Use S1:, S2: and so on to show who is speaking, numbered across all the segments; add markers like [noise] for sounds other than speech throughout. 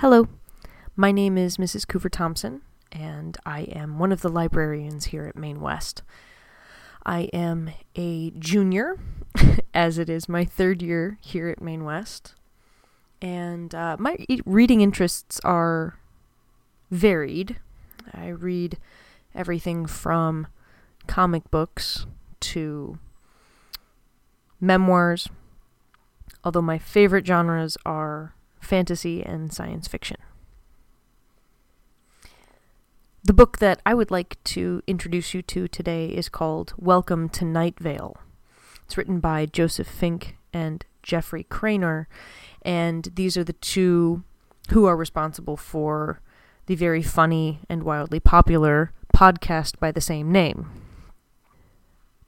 S1: Hello, my name is Mrs. Coover Thompson, and I am one of the librarians here at Maine West. I am a junior, [laughs] as it is my third year here at Maine West, and uh, my e- reading interests are varied. I read everything from comic books to memoirs, although my favorite genres are fantasy and science fiction. The book that I would like to introduce you to today is called Welcome to Night Vale. It's written by Joseph Fink and Jeffrey Cranor, and these are the two who are responsible for the very funny and wildly popular podcast by the same name.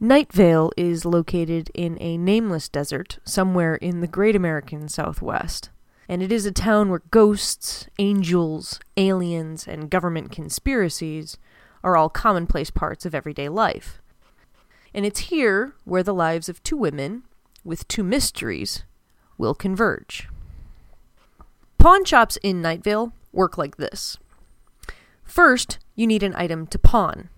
S1: Night Vale is located in a nameless desert somewhere in the great American Southwest and it is a town where ghosts, angels, aliens, and government conspiracies are all commonplace parts of everyday life. And it's here where the lives of two women, with two mysteries, will converge. Pawn shops in Night Vale work like this. First, you need an item to pawn.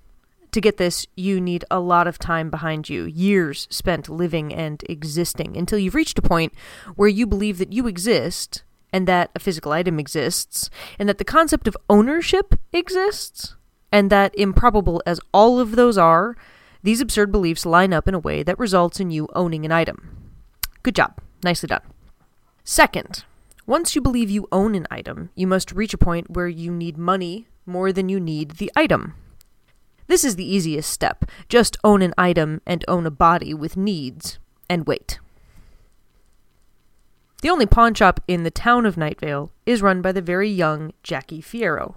S1: To get this, you need a lot of time behind you, years spent living and existing, until you've reached a point where you believe that you exist and that a physical item exists, and that the concept of ownership exists, and that, improbable as all of those are, these absurd beliefs line up in a way that results in you owning an item. Good job. Nicely done. Second, once you believe you own an item, you must reach a point where you need money more than you need the item. This is the easiest step. Just own an item and own a body with needs, and wait. The only pawn shop in the town of Night Vale is run by the very young Jackie Fierro.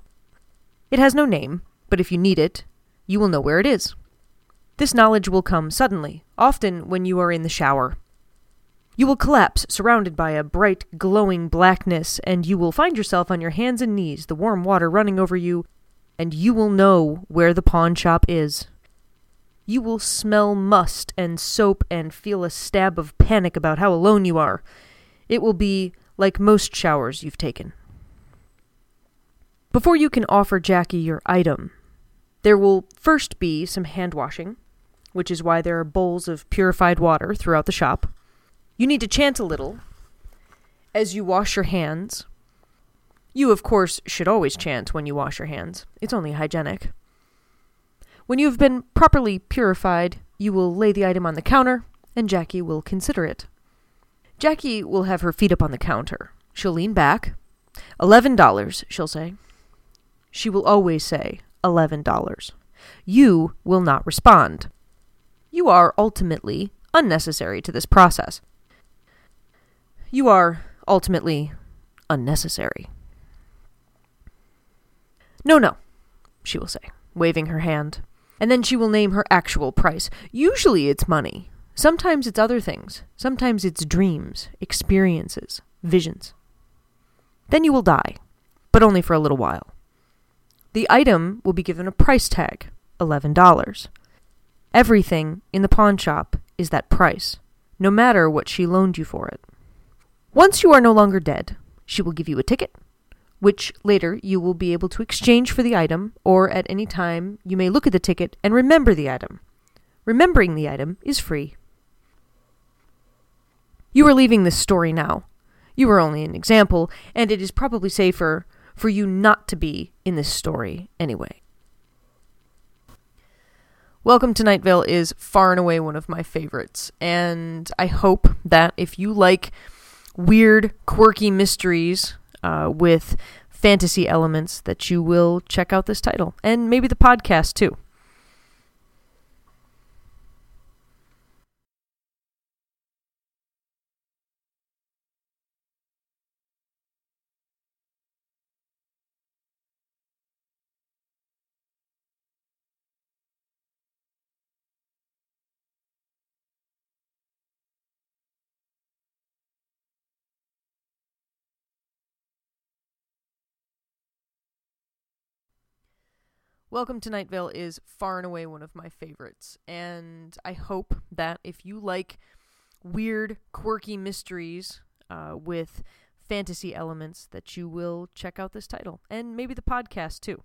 S1: It has no name, but if you need it, you will know where it is. This knowledge will come suddenly, often when you are in the shower. You will collapse, surrounded by a bright, glowing blackness, and you will find yourself on your hands and knees, the warm water running over you, and you will know where the pawn shop is. You will smell must and soap and feel a stab of panic about how alone you are. It will be like most showers you've taken. Before you can offer Jackie your item, there will first be some hand washing, which is why there are bowls of purified water throughout the shop. You need to chant a little as you wash your hands. You, of course, should always chant when you wash your hands, it's only hygienic. When you have been properly purified, you will lay the item on the counter, and Jackie will consider it. Jackie will have her feet up on the counter. She'll lean back. Eleven dollars, she'll say. She will always say eleven dollars. You will not respond. You are ultimately unnecessary to this process. You are ultimately unnecessary. No, no, she will say, waving her hand. And then she will name her actual price. Usually it's money. Sometimes it's other things. Sometimes it's dreams, experiences, visions. Then you will die, but only for a little while. The item will be given a price tag $11. Everything in the pawn shop is that price, no matter what she loaned you for it. Once you are no longer dead, she will give you a ticket, which later you will be able to exchange for the item, or at any time you may look at the ticket and remember the item. Remembering the item is free. You are leaving this story now. You are only an example, and it is probably safer for you not to be in this story anyway. Welcome to Night Vale is far and away one of my favorites, and I hope that if you like weird, quirky mysteries uh, with fantasy elements, that you will check out this title, and maybe the podcast too. Welcome to Night Vale is far and away one of my favorites, and I hope that if you like weird, quirky mysteries uh, with fantasy elements that you will check out this title and maybe the podcast too.